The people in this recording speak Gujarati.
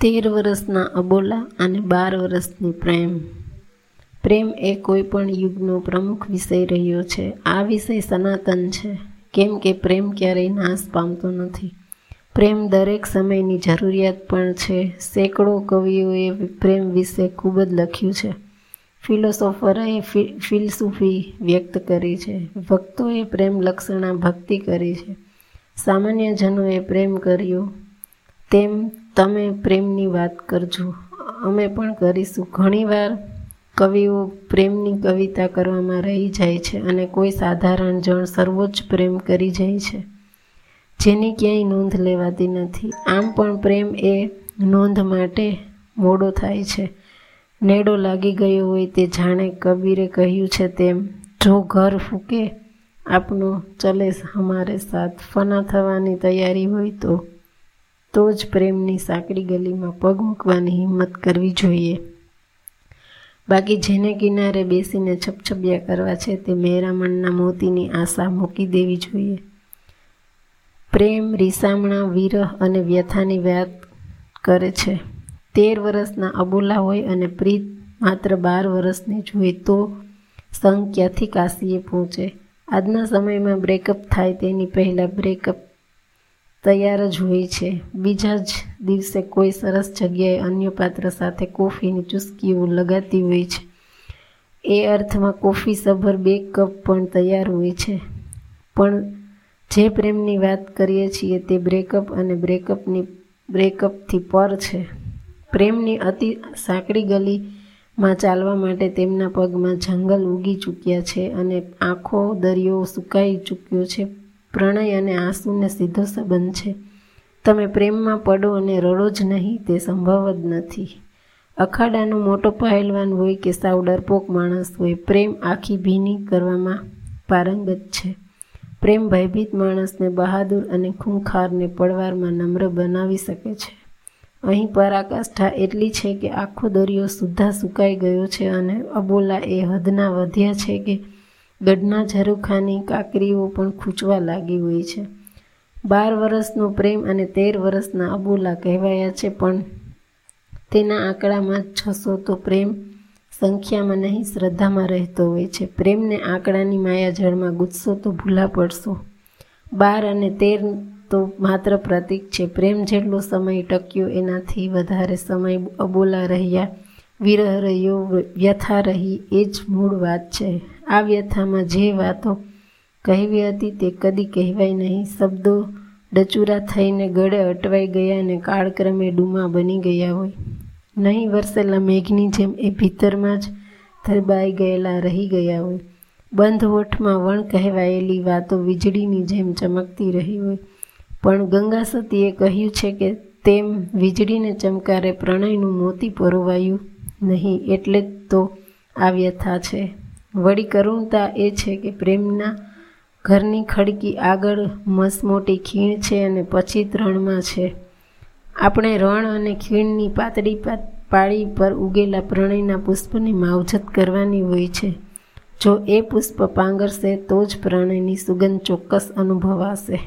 તેર વર્ષના અબોલા અને બાર વર્ષની પ્રેમ. પ્રેમ એ કોઈ પણ યુગનો પ્રમુખ વિષય રહ્યો છે. આ વિષય સનાતન છે. કેમ કે પ્રેમ ક્યારેય નાશ પામતો નથી. પ્રેમ દરેક સમયની જરૂરિયાત પણ છે. સેંકડો કવિઓએ પ્રેમ વિશે ખૂબ જ લખ્યું છે. ફિલોસોફરોએ ફિલસૂફી વ્યક્ત કરી છે. ભક્તોએ પ્રેમ લક્ષણા ભક્તિ કરી છે. સામાન્ય જનોએ પ્રેમ કર્યો. તેમ તમે પ્રેમની વાત કરજો. અમે પણ કરીશું. ઘણીવાર કવિઓ પ્રેમની કવિતા કરવામાં રહી જાય છે અને કોઈ સાધારણ જણ સર્વોચ્ચ પ્રેમ કરી જાય છે. જેની ક્યાંય નોંધ લેવાતી નથી. આમ પણ પ્રેમ એ નોંધ માટે મોડો થાય છે. નેડો લાગી ગયો હોય તે જાણે કબીરે કહ્યું છે તેમ, જો ઘર ફૂકે, આપનો ચલે અમારે સાથ. ફના થવાની તૈયારી હોય તો તો જ પ્રેમની સાંકડી ગલીમાં પગ મૂકવાની હિંમત કરવી જોઈએ. બાકી જેને કિનારે બેસીને છપછપિયા કરવા છે તે મેરામણના મોતીની આશા મૂકી દેવી જોઈએ. પ્રેમ રીસામણા, વિરહ અને વ્યથાની વાત કરે છે. તેર વર્ષના અબોલા હોય અને પ્રીત માત્ર બાર વર્ષની જ હોય તો સંઘ ક્યાંથી કાશીએ પહોંચે? આજના સમયમાં બ્રેકઅપ થાય તેની પહેલાં બ્રેકઅપ તૈયાર જ હોય છે. બીજા જ દિવસે કોઈ સરસ જગ્યાએ અન્ય પાત્ર સાથે કોફીની ચુસ્કીઓ લગાતી હોય છે. એ અર્થમાં કોફી સભર બે કપ પણ તૈયાર હોય છે. પણ જે પ્રેમની વાત કરીએ છીએ તે બ્રેકઅપ અને બ્રેકઅપની, બ્રેકઅપથી પર છે. પ્રેમની અતિ સાંકડી ગલીમાં ચાલવા માટે તેમના પગમાં જંગલ ઉગી ચૂક્યા છે અને આંખો દરિયો સુકાઈ ચૂક્યો છે. પ્રણય અને આંસુને સીધો સંબંધ છે. તમે પ્રેમમાં પડો અને રડો જ નહીં, તે સંભવ જ નથી. અખાડાનો મોટો પહેલવાન હોય કે સાવ ડરપોક માણસ હોય, પ્રેમ આખી ભીની કરવામાં પારંગત છે. પ્રેમ ભયભીત માણસને બહાદુર અને ખૂંખારને પડવારમાં નમ્ર બનાવી શકે છે. અહીં પરાકાષ્ઠા એટલી છે કે આખો દરિયો સુદ્ધા સુકાઈ ગયો છે અને અબોલા એ હદના વધ્યા છે કે ગઢના ઝરૂખાની કાકરીઓ પણ ખૂંચવા લાગી હોય છે. બાર વર્ષનો પ્રેમ અને તેર વર્ષના અબોલા કહેવાયા છે, પણ તેના આંકડામાં છસો તો પ્રેમ સંખ્યામાં નહીં, શ્રદ્ધામાં રહેતો હોય છે. પ્રેમને આંકડાની માયાજળમાં ગુસ્સો તો ભૂલા પડશો. બાર અને તેર તો માત્ર પ્રતીક છે. પ્રેમ જેટલો સમય ટક્યો એનાથી વધારે સમય અબોલા રહ્યા, વિરહ રહ્યો, વ્યથા રહી, એ જ મૂળ વાત છે. આ વ્યથામાં જે વાતો કહેવી હતી તે કદી કહેવાય નહીં. શબ્દો ડચુરા થઈને ગળે અટવાઈ ગયા અને કાળક્રમે ડૂમા બની ગયા હોય. નહીં વરસેલા મેઘની જેમ એ ભીતરમાં જ થરબાઈ ગયેલા રહી ગયા હોય. બંધ ઓઠમાં વણ કહેવાયેલી વાતો વીજળીની જેમ ચમકતી રહી હોય. પણ ગંગા સતીએ કહ્યું છે કે તેમ વીજળીને ચમકારે પ્રણયનું મોતી પરોવાયું નહીં એટલે તો આ વ્યથા છે. વળી કરુણતા એ છે કે પ્રેમના ઘરની ખડકી આગળ મસમોટી ખીણ છે અને પછી ત્રણમાં છે. આપણે રણ અને ખીણની પાતળી પાળી પર ઉગેલા પ્રણયના પુષ્પની માવજત કરવાની હોય છે. જો એ પુષ્પ પાંગરશે તો જ પ્રણયની સુગંધ ચોક્કસ અનુભવાશે.